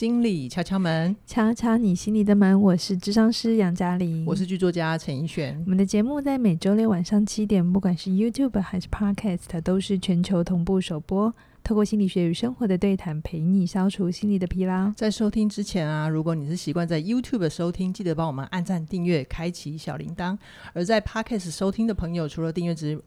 心理敲敲门，敲敲你心里的门。我是智商师杨嘉玲，我是剧作家陈奕璇。我们的节目在每周六晚上七点，不管是 YouTube 还是 Podcast，都是全球同步首播。透过心理学与生活的对谈，陪你消除心理的疲劳。在收听之前啊，如果你是习惯在 YouTube 收听，记得帮我们按赞、订阅、开启小铃铛；而在 Podcast 收听的朋友，除了订阅之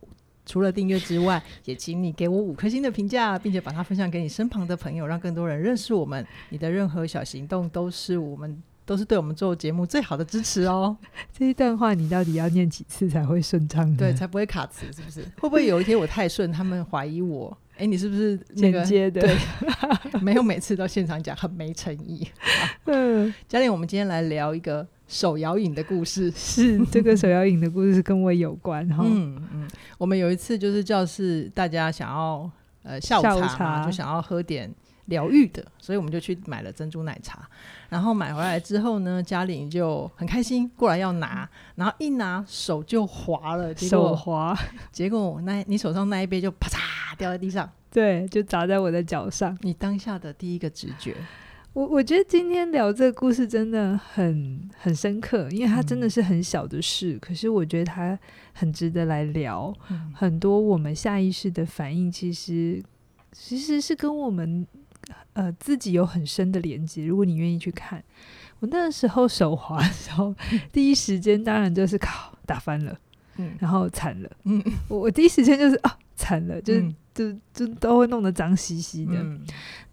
除了订阅之外，也请你给我五颗星的评价，并且把它分享给你身旁的朋友，让更多人认识我们。你的任何小行动都是我们，都是对我们做节目最好的支持哦。这一段话你到底要念几次才会顺畅？对，才不会卡词，是不是？会不会有一天我太顺，他们怀疑我？哎，你是不是那个间接的？对，没有每次到现场讲，很没诚意。嗯，嘉玲，我们今天来聊一个。手摇饮的故事是这个手摇饮的故事跟我有关哈。嗯嗯，我们有一次就是教室大家想要呃下午茶，午茶就想要喝点疗愈的，所以我们就去买了珍珠奶茶。然后买回来之后呢，嘉玲就很开心过来要拿，然后一拿手就滑了，手滑，结果那你手上那一杯就啪嚓掉在地上，对，就砸在我的脚上。你当下的第一个直觉？我我觉得今天聊这个故事真的很很深刻，因为它真的是很小的事，嗯、可是我觉得它很值得来聊。嗯、很多我们下意识的反应，其实其实是跟我们呃自己有很深的连接。如果你愿意去看，我那个时候手滑的时候，嗯、第一时间当然就是靠打翻了，嗯，然后惨了，嗯，我我第一时间就是啊惨了，就是。嗯就就都会弄得脏兮兮的。嗯、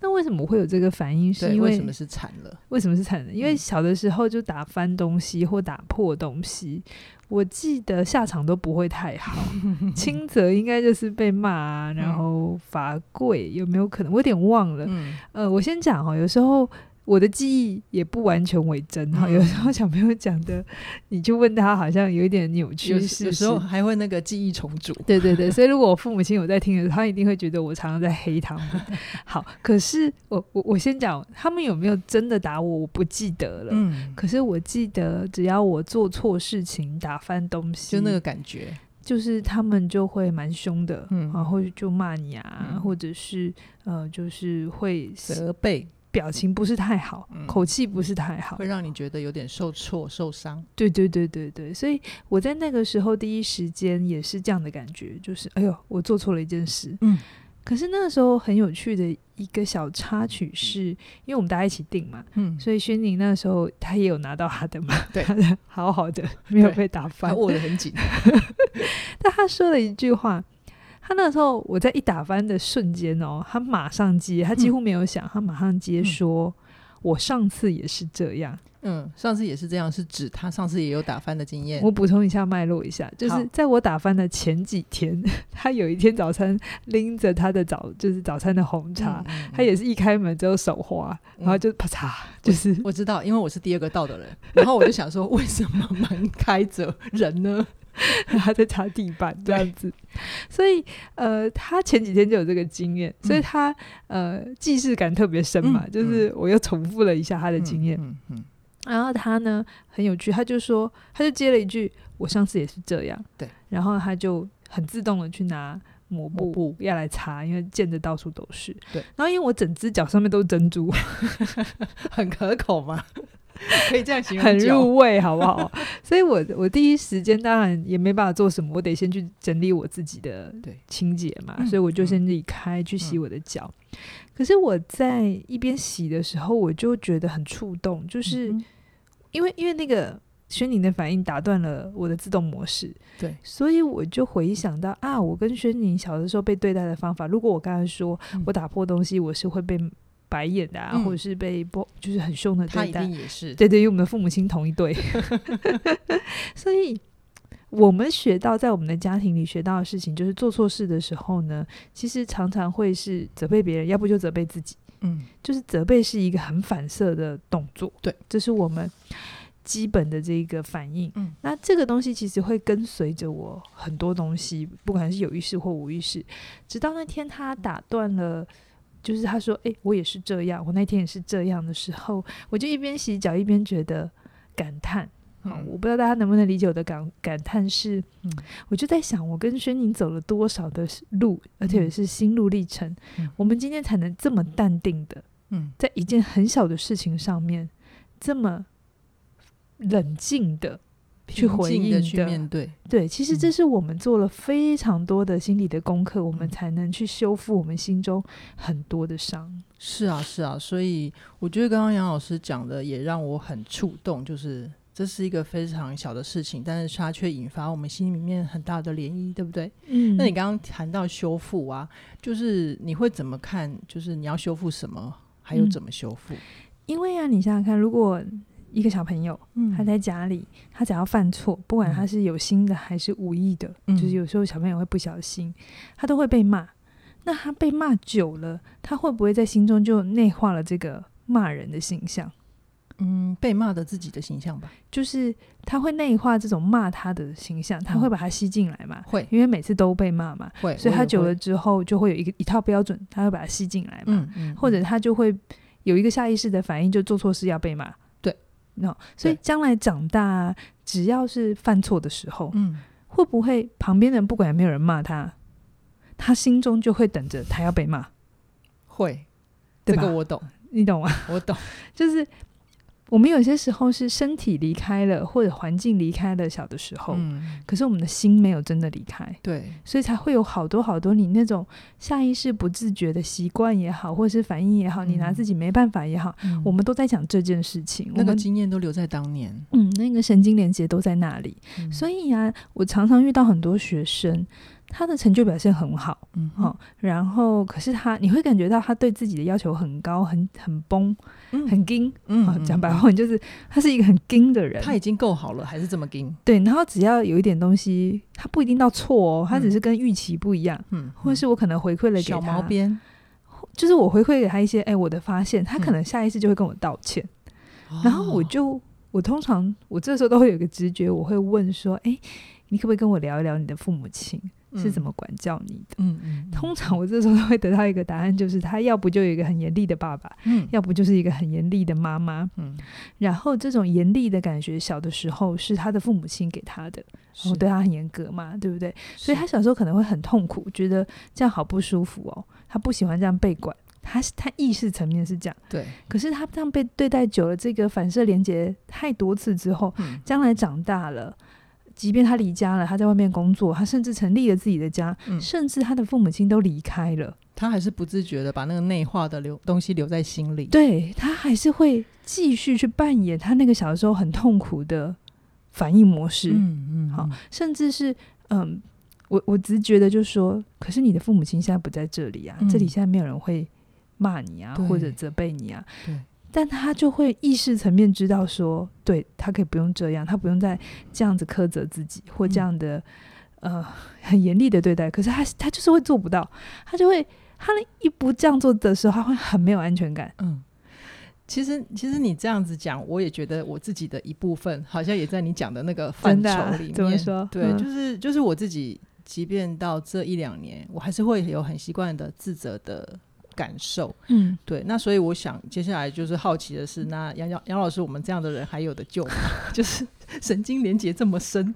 那为什么会有这个反应？是因为，为什么是惨了？为什么是惨了？因为小的时候就打翻东西或打破东西，嗯、我记得下场都不会太好。轻则应该就是被骂啊，然后罚跪，有没有可能？我有点忘了。嗯、呃，我先讲哈，有时候。我的记忆也不完全为真哈，嗯、有时候小朋友讲的，你就问他，好像有一点扭曲，有时候还会那个记忆重组。对对对，所以如果我父母亲有在听的时候，他一定会觉得我常常在黑他们。好，可是我我我先讲，他们有没有真的打我，我不记得了。嗯，可是我记得，只要我做错事情，打翻东西，就那个感觉，就是他们就会蛮凶的，嗯，然后就骂你啊，嗯、或者是呃，就是会责备。表情不是太好，嗯、口气不是太好，会让你觉得有点受挫、受伤。对对对对对，所以我在那个时候第一时间也是这样的感觉，就是哎呦，我做错了一件事。嗯，可是那个时候很有趣的一个小插曲是，因为我们大家一起订嘛，嗯，所以轩宁那时候他也有拿到他的嘛，对，他的好好的没有被打翻，他握得很紧。但他说了一句话。他那时候，我在一打翻的瞬间哦，他马上接，他几乎没有想，嗯、他马上接说：“嗯、我上次也是这样。”嗯，上次也是这样，是指他上次也有打翻的经验。我补充一下脉络一下，就是在我打翻的前几天，他有一天早餐拎着他的早，就是早餐的红茶，嗯嗯、他也是一开门之后手滑，然后就啪嚓，就是我，我知道，因为我是第二个到的人，然后我就想说，为什么门开着人呢？他在擦地板这样子，所以呃，他前几天就有这个经验，所以他呃既视感特别深嘛，就是我又重复了一下他的经验，嗯嗯，然后他呢很有趣，他就说，他就接了一句，我上次也是这样，对，然后他就很自动的去拿抹布要来擦，因为溅得到处都是，对，然后因为我整只脚上面都是珍珠，很可口嘛。可以这样形容，很入味，好不好？所以我我第一时间当然也没办法做什么，我得先去整理我自己的清洁嘛，所以我就先离开、嗯、去洗我的脚。嗯、可是我在一边洗的时候，我就觉得很触动，就是因为因为那个轩宁的反应打断了我的自动模式，对，所以我就回想到啊，我跟轩宁小的时候被对待的方法，如果我刚才说我打破东西，我是会被。白眼的啊，或者是被不就是很凶的对待，也是。对对，因为我们的父母亲同一对，所以我们学到在我们的家庭里学到的事情，就是做错事的时候呢，其实常常会是责备别人，要不就责备自己，嗯，就是责备是一个很反射的动作，对，这是我们基本的这个反应，嗯，那这个东西其实会跟随着我很多东西，不管是有意识或无意识，直到那天他打断了。就是他说：“哎、欸，我也是这样，我那天也是这样的时候，我就一边洗脚一边觉得感叹。嗯、我不知道大家能不能理解我的感感叹是，嗯，我就在想，我跟轩宁走了多少的路，而且是心路历程，嗯、我们今天才能这么淡定的嗯，在一件很小的事情上面，这么冷静的去回应的，去面对。对，其实这是我们做了非常多的心理的功课，嗯、我们才能去修复我们心中很多的伤。是啊，是啊，所以我觉得刚刚杨老师讲的也让我很触动，就是这是一个非常小的事情，但是它却引发我们心里面很大的涟漪，对不对？嗯。那你刚刚谈到修复啊，就是你会怎么看？就是你要修复什么？还有怎么修复？嗯、因为啊，你想想看，如果一个小朋友，嗯，他在家里，他只要犯错，不管他是有心的还是无意的，嗯，就是有时候小朋友会不小心，他都会被骂。那他被骂久了，他会不会在心中就内化了这个骂人的形象？嗯，被骂的自己的形象吧，就是他会内化这种骂他的形象，他会把他吸进来嘛？嗯、会，因为每次都被骂嘛，会，所以他久了之后就会有一个一套标准，他会把他吸进来嘛？嗯嗯，或者他就会有一个下意识的反应，就做错事要被骂。No, 所以将来长大，只要是犯错的时候，嗯，会不会旁边人不管有没有人骂他，他心中就会等着他要被骂？会？这个我懂，你懂吗？我懂，就是。我们有些时候是身体离开了，或者环境离开了，小的时候，嗯，可是我们的心没有真的离开，对，所以才会有好多好多你那种下意识不自觉的习惯也好，或者是反应也好，嗯，你拿自己没办法也好，嗯，我们都在讲这件事情，那个经验都留在当年，嗯，那个神经连接都在那里，嗯，所以啊，我常常遇到很多学生。他的成就表现很好，嗯，好、哦，然后可是他，你会感觉到他对自己的要求很高，很很崩，嗯、很硬，嗯，哦、讲白话就是他是一个很硬的人。他已经够好了，还是这么硬？对，然后只要有一点东西，他不一定到错哦，他只是跟预期不一样，嗯，或者是我可能回馈了给他。小毛边，就是我回馈给他一些，哎，我的发现，他可能下意识就会跟我道歉，嗯、然后我就，我通常我这时候都会有个直觉，我会问说，哎，你可不可以跟我聊一聊你的父母亲？是怎么管教你的？嗯通常我这时候都会得到一个答案，就是他要不就有一个很严厉的爸爸，嗯，要不就是一个很严厉的妈妈，嗯。然后这种严厉的感觉，小的时候是他的父母亲给他的，然后对他很严格嘛，对不对？所以他小时候可能会很痛苦，觉得这样好不舒服哦，他不喜欢这样被管，他他意识层面是这样，对。可是他这样被对待久了，这个反射连接太多次之后，嗯，将来长大了。即便他离家了，他在外面工作，他甚至成立了自己的家，嗯、甚至他的父母亲都离开了，他还是不自觉的把那个内化的留东西留在心里。对，他还是会继续去扮演他那个小时候很痛苦的反应模式。嗯嗯，好，甚至是嗯，我我直觉得就是说，可是你的父母亲现在不在这里啊，嗯、这里现在没有人会骂你啊，或者责备你啊。对。但他就会意识层面知道说，对，他可以不用这样，他不用再这样子苛责自己，或这样的、嗯、呃很严厉的对待。可是他他就是会做不到，他就会他一不这样做的时候，他会很没有安全感。嗯，其实其实你这样子讲，我也觉得我自己的一部分好像也在你讲的那个 范畴里面。啊、怎么说？对，嗯、就是就是我自己，即便到这一两年，我还是会有很习惯的自责的。感受，嗯，对，那所以我想接下来就是好奇的是，那杨杨杨老师，我们这样的人还有的救吗？就是神经连结这么深，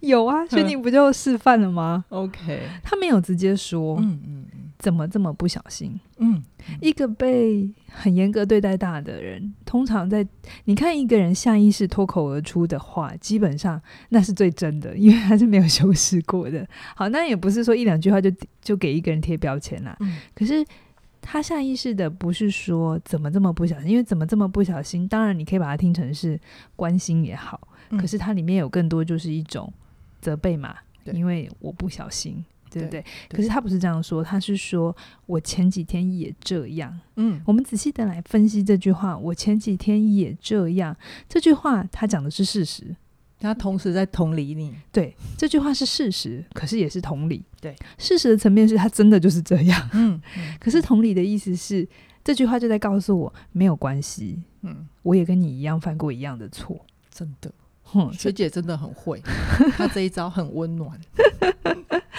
有啊，所以你不就示范了吗？OK，他没有直接说，嗯嗯嗯，怎么这么不小心？嗯，一个被很严格对待大的人，通常在你看一个人下意识脱口而出的话，基本上那是最真的，因为他是没有修饰过的。好，那也不是说一两句话就就给一个人贴标签啦，嗯，可是。他下意识的不是说怎么这么不小心，因为怎么这么不小心，当然你可以把它听成是关心也好，嗯、可是它里面有更多就是一种责备嘛，因为我不小心，对不对？对对，可是他不是这样说，他是说我前几天也这样。嗯，我们仔细的来分析这句话，我前几天也这样。这句话他讲的是事实。他同时在同理你，对，这句话是事实，可是也是同理。对，事实的层面是他真的就是这样。嗯，嗯，可是同理的意思是，这句话就在告诉我没有关系。嗯，我也跟你一样犯过一样的错，真的。哼，学姐真的很会，她这一招很温暖。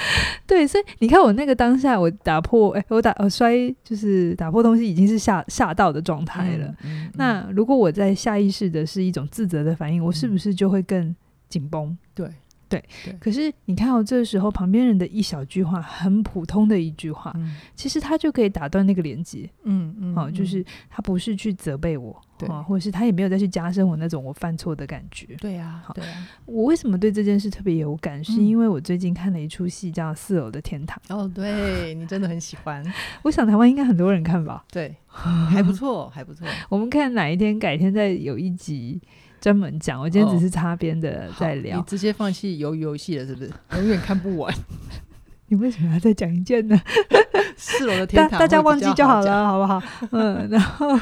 对，所以你看我那个当下，我打破，哎，我打我摔，就是打破东西，已经是吓吓到的状态了。嗯嗯、那如果我在下意识的是一种自责的反应，我是不是就会更紧绷？对对，对可是你看到这个时候，旁边人的一小句话，很普通的一句话，嗯其实他就可以打断那个连接。嗯嗯，哦，就是他不是去责备我，对哦，或者是他也没有再去加深我那种我犯错的感觉。对啊，好对啊。我为什么对这件事特别有感？是因为我最近看了一出戏叫《四楼的天堂》。哦，对你真的很喜欢。我想台湾应该很多人看吧？对，还不错，还不错。我们看哪一天改天再有一集专门讲。我今天只是擦边的在聊。你直接放弃游游戏了，是不是？永远看不完。你为什么要再讲一件呢？四楼的天堂，大家忘记就好了，好不好？嗯，然后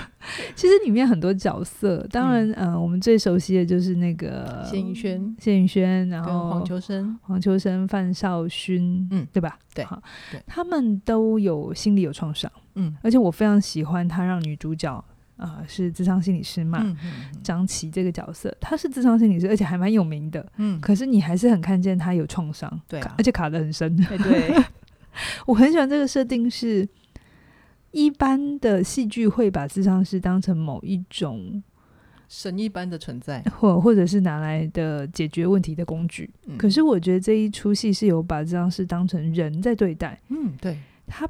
其实里面很多角色，当然，嗯、呃，我们最熟悉的就是那个谢盈萱，谢盈萱，然后黄秋生，黄秋生、范少勋，嗯，对吧？对，好，对，他们都有心理有创伤，嗯，而且我非常喜欢他让女主角。啊、呃，是智商心理师嘛？张琪这个角色，他是智商心理师，而且还蛮有名的。嗯，可是你还是很看见他有创伤，对、啊，而且卡的很深。欸、对，我很喜欢这个设定是，是一般的戏剧会把智商师当成某一种神一般的存在，或或者是拿来的解决问题的工具。嗯、可是我觉得这一出戏是有把智商师当成人在对待。嗯，对他。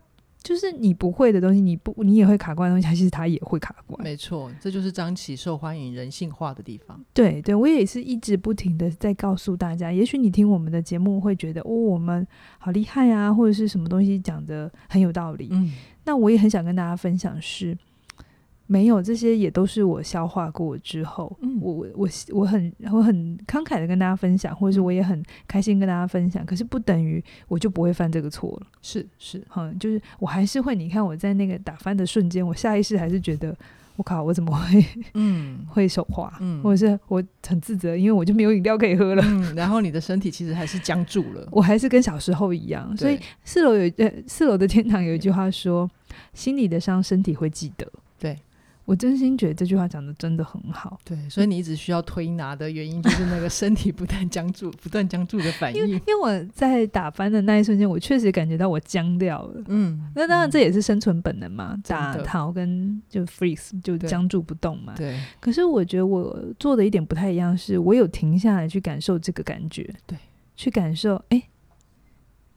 就是你不会的东西，你不你也会卡关的东西，其实他也会卡关。没错，这就是张琪受欢迎、人性化的地方。对对，我也是一直不停的在告诉大家，也许你听我们的节目会觉得哦，我们好厉害啊，或者是什么东西讲的很有道理。嗯，那我也很想跟大家分享是。没有，这些也都是我消化过之后，嗯、我我我很我很慷慨的跟大家分享，或者是我也很开心跟大家分享。可是不等于我就不会犯这个错了。是是，嗯，就是我还是会。你看我在那个打翻的瞬间，我下意识还是觉得，我靠，我怎么会嗯会手滑，嗯，或者是我很自责，因为我就没有饮料可以喝了。嗯，然后你的身体其实还是僵住了，我还是跟小时候一样。所以四楼有呃四楼的天堂有一句话说，心里的伤，身体会记得。对。我真心觉得这句话讲的真的很好，对，所以你一直需要推拿的原因就是那个身体不断僵住、不断僵住的反应。因为因为我在打翻的那一瞬间，我确实感觉到我僵掉了。嗯，那当然这也是生存本能嘛，嗯、打逃跟就 freeze 就僵住不动嘛。对。可是我觉得我做的一点不太一样，是我有停下来去感受这个感觉，对，去感受，哎、欸。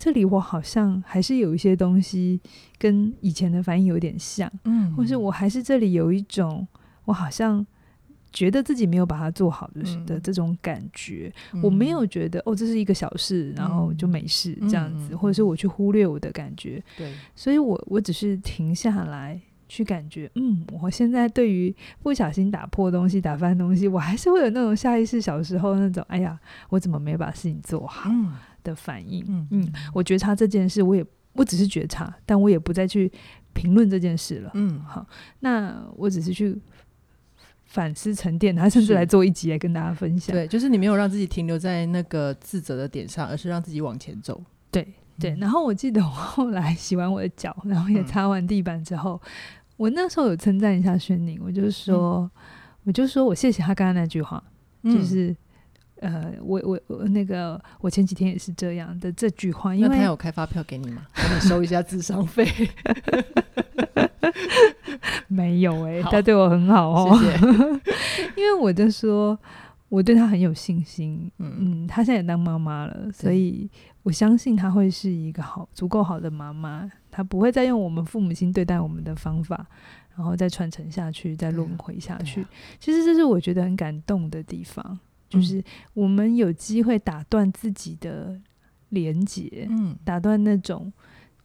这里我好像还是有一些东西跟以前的反应有点像，嗯，或是我还是这里有一种我好像觉得自己没有把它做好的、嗯、的这种感觉，嗯、我没有觉得哦，这是一个小事，然后就没事这样子，嗯、或者是我去忽略我的感觉，对，所以我我只是停下来去感觉，嗯，我现在对于不小心打破东西、打翻东西，我还是会有那种下意识小时候那种，哎呀，我怎么没把事情做好？嗯的反应，嗯嗯，我觉察这件事，我也我只是觉察，但我也不再去评论这件事了，嗯，好，那我只是去反思沉淀，他甚至来做一集来跟大家分享，对，就是你没有让自己停留在那个自责的点上，而是让自己往前走，对对。然后我记得我后来洗完我的脚，然后也擦完地板之后，嗯、我那时候有称赞一下轩宁，我就说，嗯、我就说我谢谢他刚刚那句话，就是。嗯呃，我我我那个，我前几天也是这样的这句话，因为他有开发票给你吗？给你收一下智商费？没有哎、欸，他对我很好哦，谢谢。因为我就说，我对他很有信心，嗯嗯，他现在也当妈妈了，所以我相信他会是一个好、足够好的妈妈，他不会再用我们父母亲对待我们的方法，然后再传承下去，再轮回下去。其实这是我觉得很感动的地方。就是我们有机会打断自己的连结，嗯，打断那种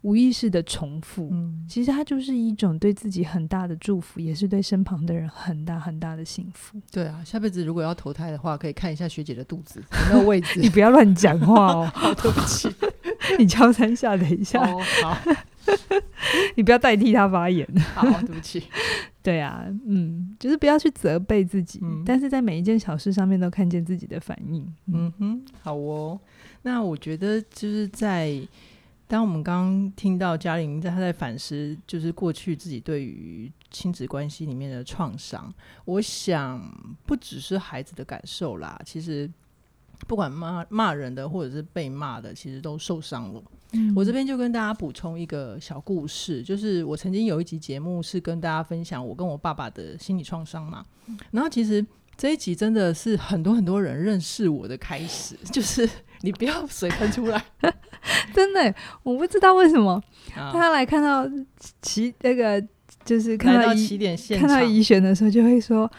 无意识的重复，嗯，其实它就是一种对自己很大的祝福，也是对身旁的人很大很大的幸福。对啊，下辈子如果要投胎的话，可以看一下学姐的肚子有没有位置。你不要乱讲话哦，对不起，你敲三下，等一下，哦，好，你不要代替他发言。好，对不起。对啊，嗯，就是不要去责备自己，嗯、但是在每一件小事上面都看见自己的反应。嗯哼，好哦。那我觉得就是在当我们刚刚听到嘉玲在她在反思，就是过去自己对于亲子关系里面的创伤，我想不只是孩子的感受啦，其实不管骂骂人的或者是被骂的，其实都受伤了。嗯、我这边就跟大家补充一个小故事，就是我曾经有一集节目是跟大家分享我跟我爸爸的心理创伤嘛。嗯、然后其实这一集真的是很多很多人认识我的开始，就是你不要水喷出来，真的，我不知道为什么他来看到起那个就是看到起点现看到怡璇的时候，就会说。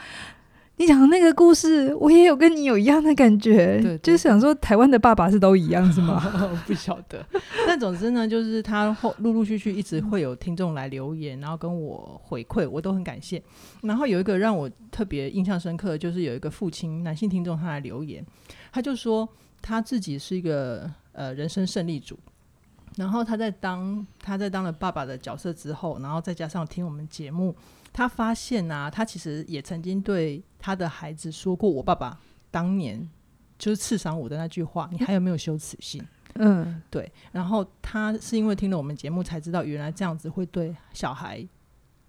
你讲的那个故事，我也有跟你有一样的感觉，对对对，就是想说台湾的爸爸是都一样是吗？不晓得，但总之呢，就是他后陆陆续续一直会有听众来留言，然后跟我回馈，我都很感谢。然后有一个让我特别印象深刻，就是有一个父亲男性听众他来留言，他就说他自己是一个呃人生胜利组，然后他在当他在当了爸爸的角色之后，然后再加上听我们节目。他发现啊，他其实也曾经对他的孩子说过：“我爸爸当年就是刺伤我的那句话，你还有没有羞耻心？”嗯，对。然后他是因为听了我们节目才知道，原来这样子会对小孩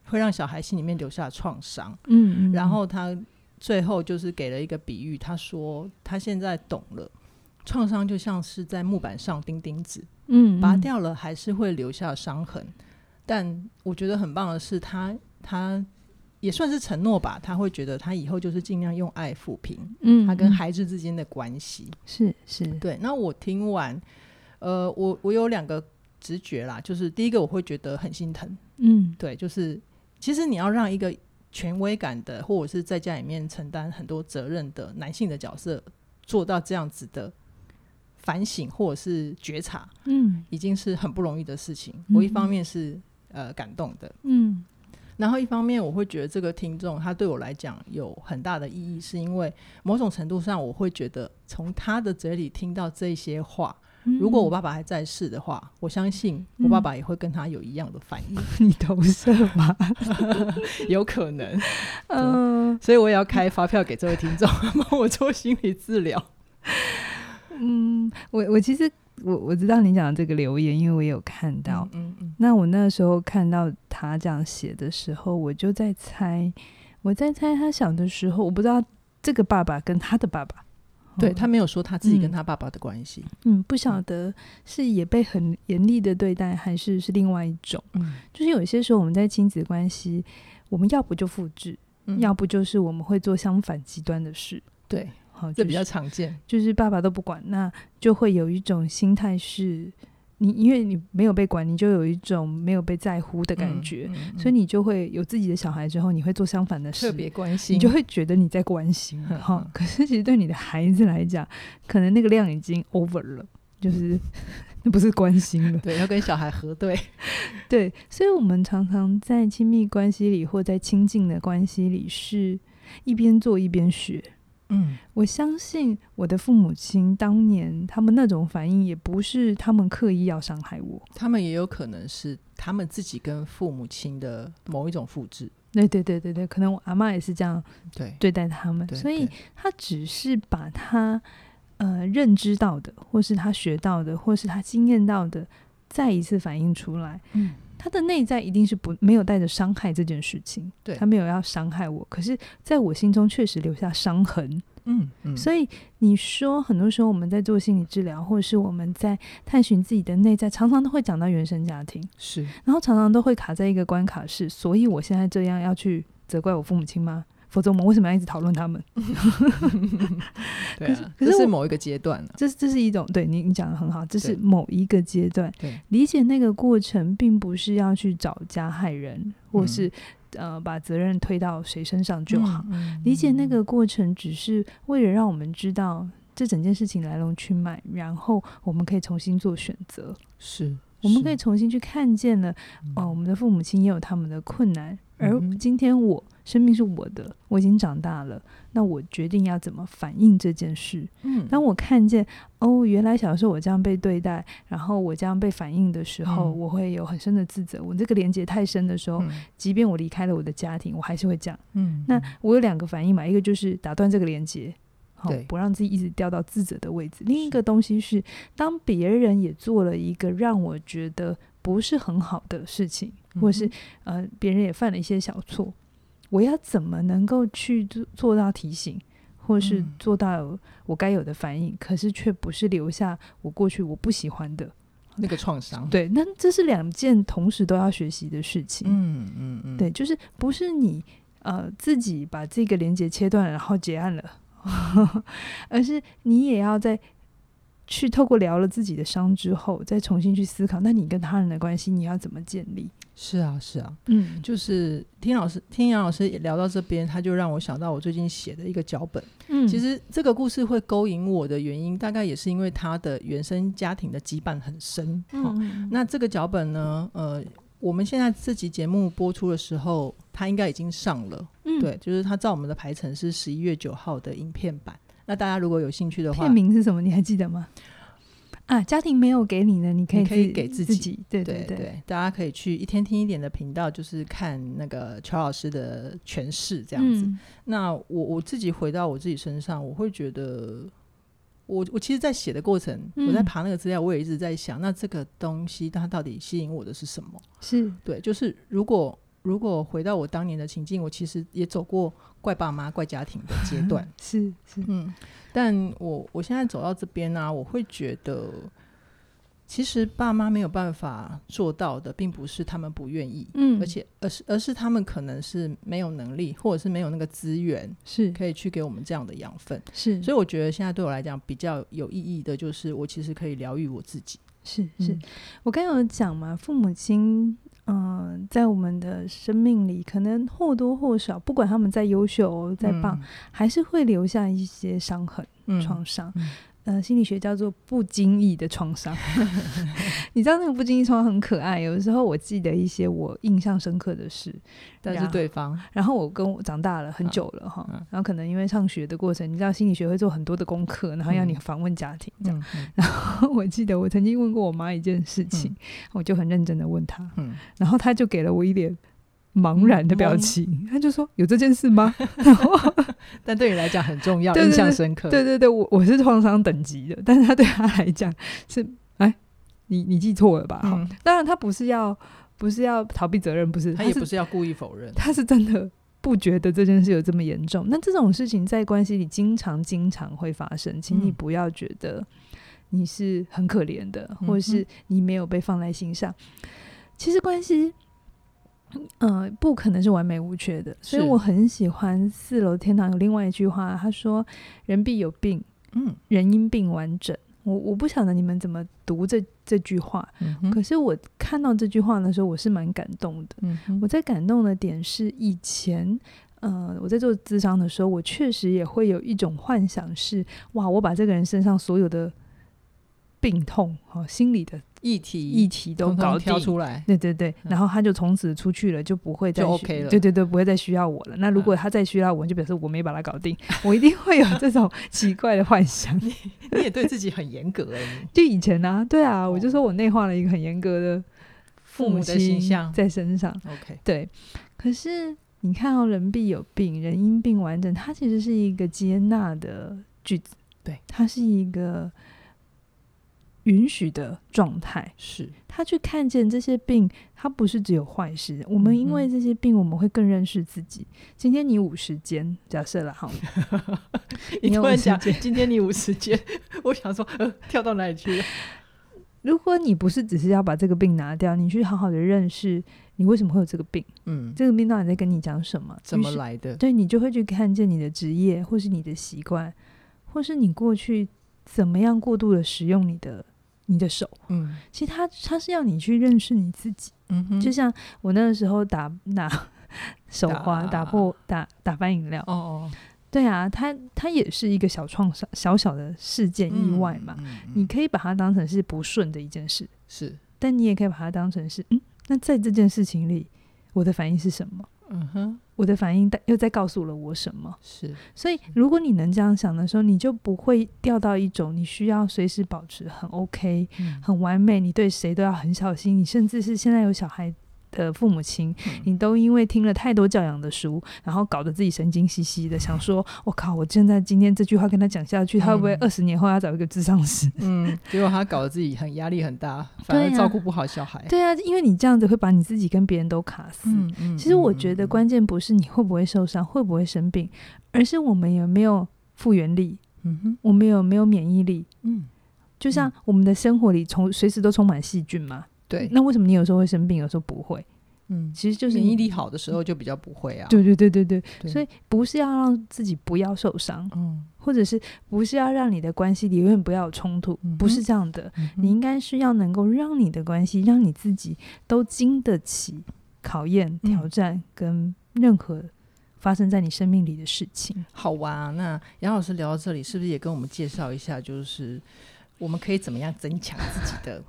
会让小孩心里面留下创伤。嗯，嗯，然后他最后就是给了一个比喻，他说他现在懂了，创伤就像是在木板上钉钉子，嗯，拔掉了还是会留下伤痕。但我觉得很棒的是他。他也算是承诺吧，他会觉得他以后就是尽量用爱抚平，嗯，他跟孩子之间的关系是是对。那我听完，呃，我我有两个直觉啦，就是第一个我会觉得很心疼，嗯，对，就是其实你要让一个权威感的，或者是在家里面承担很多责任的男性的角色做到这样子的反省或者是觉察，嗯，已经是很不容易的事情。我一方面是呃感动的，嗯。然后一方面，我会觉得这个听众他对我来讲有很大的意义，是因为某种程度上，我会觉得从他的嘴里听到这些话，嗯、如果我爸爸还在世的话，我相信我爸爸也会跟他有一样的反应。嗯、你投射吗？有可能。嗯，所以我也要开发票给这位听众，帮我做心理治疗。嗯，我我其实。我我知道你讲的这个留言，因为我有看到。嗯嗯。那我那时候看到他这样写的时候，我就在猜，我在猜他小的时候，我不知道这个爸爸跟他的爸爸，对，他没有说他自己跟他爸爸的关系。嗯，嗯，不晓得是也被很严厉的对待，还是是另外一种。嗯，就是有些时候我们在亲子关系，我们要不就复制，嗯，要不就是我们会做相反极端的事。对。这比较常见，就是爸爸都不管，那就会有一种心态是，你因为你没有被管，你就有一种没有被在乎的感觉，嗯嗯嗯、所以你就会有自己的小孩之后，你会做相反的事，特别关心，你就会觉得你在关心，哈、嗯。可是其实对你的孩子来讲，可能那个量已经 over 了，就是 那不是关心了，对，要跟小孩核对，对，所以我们常常在亲密关系里或在亲近的关系里，是一边做一边学。嗯，我相信我的父母亲当年他们那种反应，也不是他们刻意要伤害我，他们也有可能是他们自己跟父母亲的某一种复制。对对对对对，可能我阿妈也是这样对对待他们，所以他只是把他呃认知到的，或是他学到的，或是他经验到的，再一次反映出来。嗯。他的内在一定是不没有带着伤害这件事情，对，他没有要伤害我，可是在我心中确实留下伤痕。嗯嗯，所以你说很多时候我们在做心理治疗，或者是我们在探寻自己的内在，常常都会讲到原生家庭，是，然后常常都会卡在一个关卡是，所以我现在这样要去责怪我父母亲吗？否则我们为什么要一直讨论他们？对啊，可是这是某一个阶段，这这是一种对你你讲的很好，这是某一个阶段。对，理解那个过程，并不是要去找加害人，或是呃把责任推到谁身上就好。理解那个过程，只是为了让我们知道这整件事情来龙去脉，然后我们可以重新做选择。是，我们可以重新去看见了哦，我们的父母亲也有他们的困难。而今天我生命是我的，我已经长大了，那我决定要怎么反应这件事。嗯，当我看见哦，原来小时候我这样被对待，然后我这样被反应的时候，嗯、我会有很深的自责。我这个连接太深的时候，嗯、即便我离开了我的家庭，我还是会这样。嗯，那我有两个反应嘛，一个就是打断这个连接，好，不让自己一直掉到自责的位置。另一个东西是，当别人也做了一个让我觉得不是很好的事情。或是呃，别人也犯了一些小错，我要怎么能够去做做到提醒，或是做到我该有的反应？可是却不是留下我过去我不喜欢的那个创伤。对，那这是两件同时都要学习的事情。嗯嗯嗯，对，就是不是你呃自己把这个连接切断了，然后结案了，而是你也要在去透过疗了自己的伤之后，再重新去思考，那你跟他人的关系你要怎么建立？是啊，是啊，嗯，就是听老师听杨老师也聊到这边，他就让我想到我最近写的一个脚本。嗯，其实这个故事会勾引我的原因，大概也是因为他的原生家庭的羁绊很深。嗯、哦，那这个脚本呢，呃，我们现在这集节目播出的时候，他应该已经上了。嗯，对，就是他照我们的排程是十一月九号的影片版。那大家如果有兴趣的话，片名是什么？你还记得吗？啊，家庭没有给你的，你可以可以给自己。对对对，对，大家可以去一天听一点的频道，就是看那个乔老师的诠释这样子。嗯、那我我自己回到我自己身上，我会觉得，我我其实，在写的过程，嗯、我在爬那个资料，我也一直在想，那这个东西它到底吸引我的是什么？是对，就是如果如果回到我当年的情境，我其实也走过怪爸妈、怪家庭的阶段，是是嗯。但我我现在走到这边呢、啊，我会觉得，其实爸妈没有办法做到的，并不是他们不愿意，嗯，而且而是而是他们可能是没有能力，或者是没有那个资源，是可以去给我们这样的养分，是。所以我觉得现在对我来讲比较有意义的，就是我其实可以疗愈我自己。是是，嗯、我刚刚有讲嘛，父母亲。嗯、呃，在我们的生命里，可能或多或少，不管他们再优秀、再棒，嗯、还是会留下一些伤痕、嗯、创伤。嗯呃，心理学叫做不经意的创伤。你知道那个不经意创伤很可爱。有的时候我记得一些我印象深刻的事，但是对方，然后我跟我长大了很久了哈，嗯、然后可能因为上学的过程，你知道心理学会做很多的功课，然后要你访问家庭这样。然后我记得我曾经问过我妈一件事情，嗯、我就很认真的问她，嗯、然后她就给了我一点。茫然的表情，嗯、他就说：“有这件事吗？” 然后，但对你来讲很重要，印象深刻。对对对，我我是创伤等级的，但是他对他来讲是，哎，你你记错了吧？当然他不是要不是要逃避责任，不是，他也不是要故意否认，他是真的不觉得这件事有这么严重。那这种事情在关系里经常经常会发生，请你不要觉得你是很可怜的，嗯、或者是你没有被放在心上。其实关系。嗯、呃，不可能是完美无缺的，所以我很喜欢《四楼天堂》有另外一句话，他说：“人必有病，嗯，人因病完整。”我我不晓得你们怎么读这这句话，嗯、可是我看到这句话的时候，我是蛮感动的。嗯、我在感动的点是，以前呃我在做咨商的时候，我确实也会有一种幻想是：哇，我把这个人身上所有的病痛和心理的。议题议题都搞定。挑出来，对对对，然后他就从此出去了，就不会再 OK 了，对对对，不会再需要我了。那如果他再需要我，就表示我没把他搞定，我一定会有这种奇怪的幻想。你你也对自己很严格哎，就以前呢，对啊，我就说我内化了一个很严格的父母的形象。在身上。OK，对。可是你看到人必有病，人因病完整，它其实是一个接纳的句子，对，它是一个。允许的状态是，他去看见这些病，他不是只有坏事。我们因为这些病，我们会更认识自己。嗯、今天你五十肩，假设了哈，你突然讲今天你五十肩，我想说，呃，跳到哪里去了？如果你不是只是要把这个病拿掉，你去好好的认识你为什么会有这个病，嗯，这个病到底在跟你讲什么？怎么来的？对，你就会去看见你的职业，或是你的习惯，或是你过去怎么样过度的使用你的。你的手，嗯，其实他他是要你去认识你自己，嗯哼，就像我那个时候打拿手滑打，打破打打翻饮料，哦哦，对啊，他他也是一个小创伤，小小的事件意外嘛，嗯嗯嗯、你可以把它当成是不顺的一件事，是，但你也可以把它当成是，嗯，那在这件事情里，我的反应是什么？嗯哼，我的反应又在告诉了我什么？是，所以如果你能这样想的时候，你就不会掉到一种你需要随时保持很 OK、嗯、很完美，你对谁都要很小心，你甚至是现在有小孩的父母亲，嗯、你都因为听了太多教养的书，然后搞得自己神经兮兮的，想说：“我靠，我现在今天这句话跟他讲下去，他会不会二十年后要找一个智商师？”嗯，结果他搞得自己很压力很大，反而照顾不好小孩。对啊，对啊，因为你这样子会把你自己跟别人都卡死。嗯嗯、其实我觉得关键不是你会不会受伤，会不会生病，而是我们有没有复原力。嗯哼，我们有没有免疫力？嗯，就像我们的生活里从随时都充满细菌嘛。对，那为什么你有时候会生病，有时候不会？嗯，其实就是免疫力好的时候就比较不会啊。对对对对对，对所以不是要让自己不要受伤，嗯，或者是不是要让你的关系里永远不要有冲突，嗯不是这样的。嗯你应该是要能够让你的关系，让你自己都经得起考验、挑战跟任何发生在你生命里的事情。好哇。那杨老师聊到这里，是不是也跟我们介绍一下，就是我们可以怎么样增强自己的？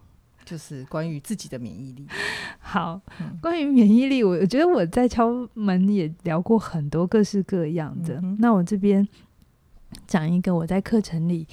就是关于自己的免疫力。好，嗯关于免疫力，我我觉得我在敲门也聊过很多各式各样的。嗯那我这边讲一个我在课程里，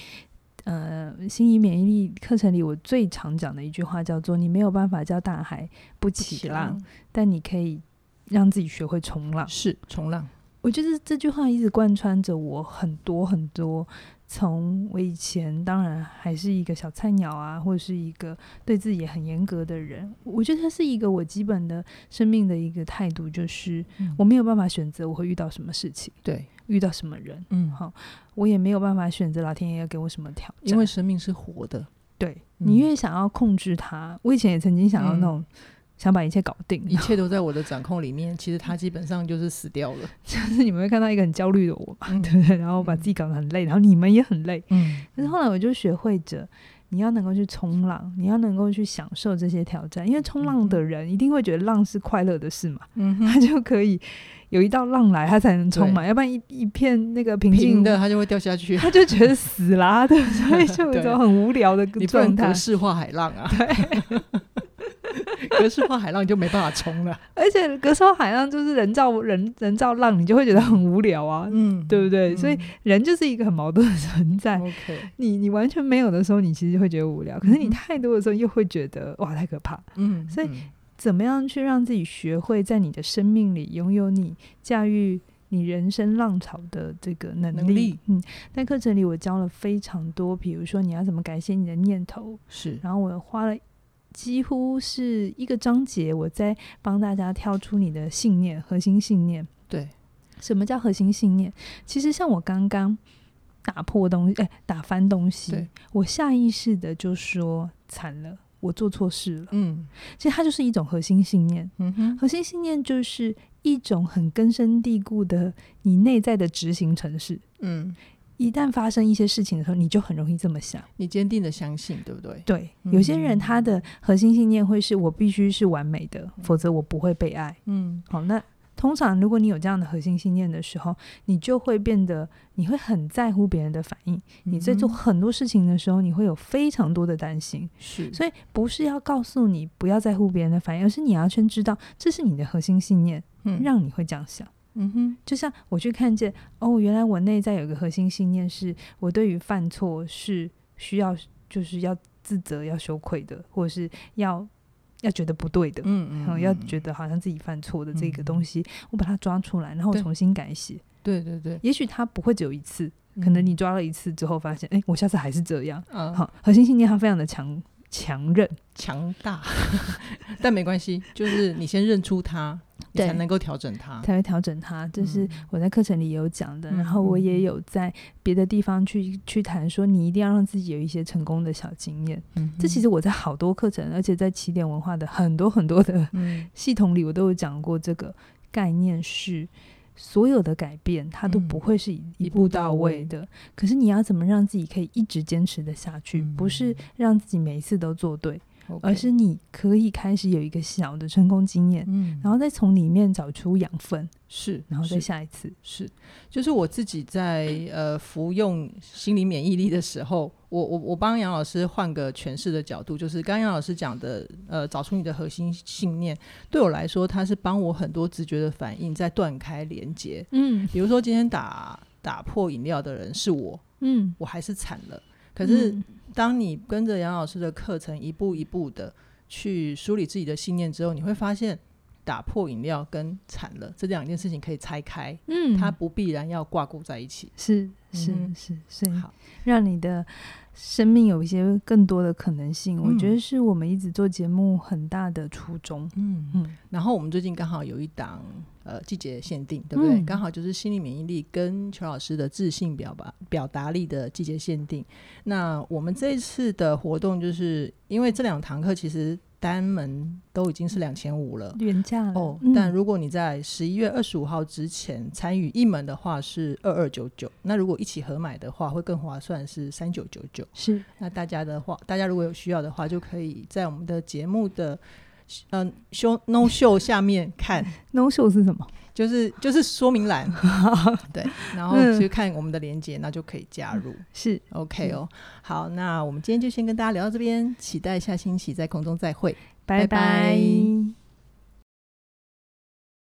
呃，心理免疫力课程里我最常讲的一句话叫做：“你没有办法叫大海不起浪，但你可以让自己学会冲浪。”是冲浪。我觉得这句话一直贯穿着我很多很多。从我以前当然还是一个小菜鸟啊，或者是一个对自己很严格的人，我觉得它是一个我基本的生命的一个态度，就是我没有办法选择我会遇到什么事情，对，遇到什么人，嗯，好，我也没有办法选择老天爷要给我什么挑战，因为生命是活的，对，嗯你越想要控制它，我以前也曾经想要那种。想把一切搞定，一切都在我的掌控里面。其实他基本上就是死掉了。就是你们会看到一个很焦虑的我嘛，嗯、对不对？然后把自己搞得很累，然后你们也很累。嗯。可是后来我就学会着，你要能够去冲浪，你要能够去享受这些挑战，因为冲浪的人一定会觉得浪是快乐的事嘛。嗯。他就可以有一道浪来，他才能冲嘛，要不然一一片那个平静的，他就会掉下去，他就觉得死啦对，所以就有一种很无聊的状态。你不能格式化海浪啊。对。格式化海浪就没办法冲了，而且格式化海浪就是人造人人造浪，你就会觉得很无聊啊，嗯，对不对？嗯、所以人就是一个很矛盾的存在。Okay 你你完全没有的时候，你其实会觉得无聊；可是你太多的时候，又会觉得哇，太可怕。嗯，所以怎么样去让自己学会在你的生命里拥有你驾驭你人生浪潮的这个能力？能力嗯，在课程里我教了非常多，比如说你要怎么改写你的念头，是，然后我花了。几乎是一个章节，我在帮大家挑出你的信念，核心信念。对，什么叫核心信念？其实像我刚刚打破东西，哎，打翻东西，我下意识的就说惨了，我做错事了。嗯，其实它就是一种核心信念。嗯哼，核心信念就是一种很根深蒂固的你内在的执行程式。嗯。一旦发生一些事情的时候，你就很容易这么想。你坚定的相信，对不对？对，有些人他的核心信念会是我必须是完美的，嗯、否则我不会被爱。嗯，好，那通常如果你有这样的核心信念的时候，你就会变得你会很在乎别人的反应。嗯、你在做很多事情的时候，你会有非常多的担心。是，所以不是要告诉你不要在乎别人的反应，而是你要先知道这是你的核心信念，嗯、让你会这样想。嗯哼，就像我去看见哦，原来我内在有一个核心信念，是我对于犯错是需要，就是要自责、要羞愧的，或者是要要觉得不对的，嗯，嗯，要觉得好像自己犯错的这个东西，嗯、我把它抓出来，然后重新改写。对对对，也许它不会只有一次，可能你抓了一次之后，发现，哎、嗯，我下次还是这样。嗯，好，核心信念它非常的强强韧、强大，但没关系，就是你先认出它。你才能够调整它，才会调整它。这是我在课程里也有讲的，嗯、然后我也有在别的地方去去谈说，你一定要让自己有一些成功的小经验。嗯，这其实我在好多课程，而且在起点文化的很多很多的系统里，我都有讲过这个概念是：所有的改变它都不会是一步到位的。嗯、可是你要怎么让自己可以一直坚持的下去？嗯、不是让自己每一次都做对。而是你可以开始有一个小的成功经验，嗯，然后再从里面找出养分，是，然后再下一次，是，是就是我自己在呃服用心理免疫力的时候，我我我帮杨老师换个诠释的角度，就是刚刚杨老师讲的，呃，找出你的核心信念，对我来说，它是帮我很多直觉的反应在断开连接，嗯，比如说今天打打破饮料的人是我，嗯，我还是惨了，可是。嗯。当你跟着杨老师的课程一步一步的去梳理自己的信念之后，你会发现打破饮料跟惨了这两件事情可以拆开，嗯，它不必然要挂钩在一起，是是是是，好，让你的生命有一些更多的可能性。嗯、我觉得是我们一直做节目很大的初衷，嗯嗯。然后我们最近刚好有一档。呃，季节限定对不对？刚、嗯、好就是心理免疫力跟邱老师的自信表吧表达力的季节限定。那我们这一次的活动，就是因为这两堂课其实单门都已经是两千五了，原价哦。嗯、但如果你在十一月二十五号之前参与一门的话是二二九九，那如果一起合买的话会更划算，是三九九九。是，那大家的话，大家如果有需要的话，就可以在我们的节目的嗯 show no show 下面看 no show 是什么？就是就是说明栏，对，然后去看我们的连接，那就可以加入。是 OK 哦，好，那我们今天就先跟大家聊到这边，期待下星期在空中再会，拜拜。拜拜。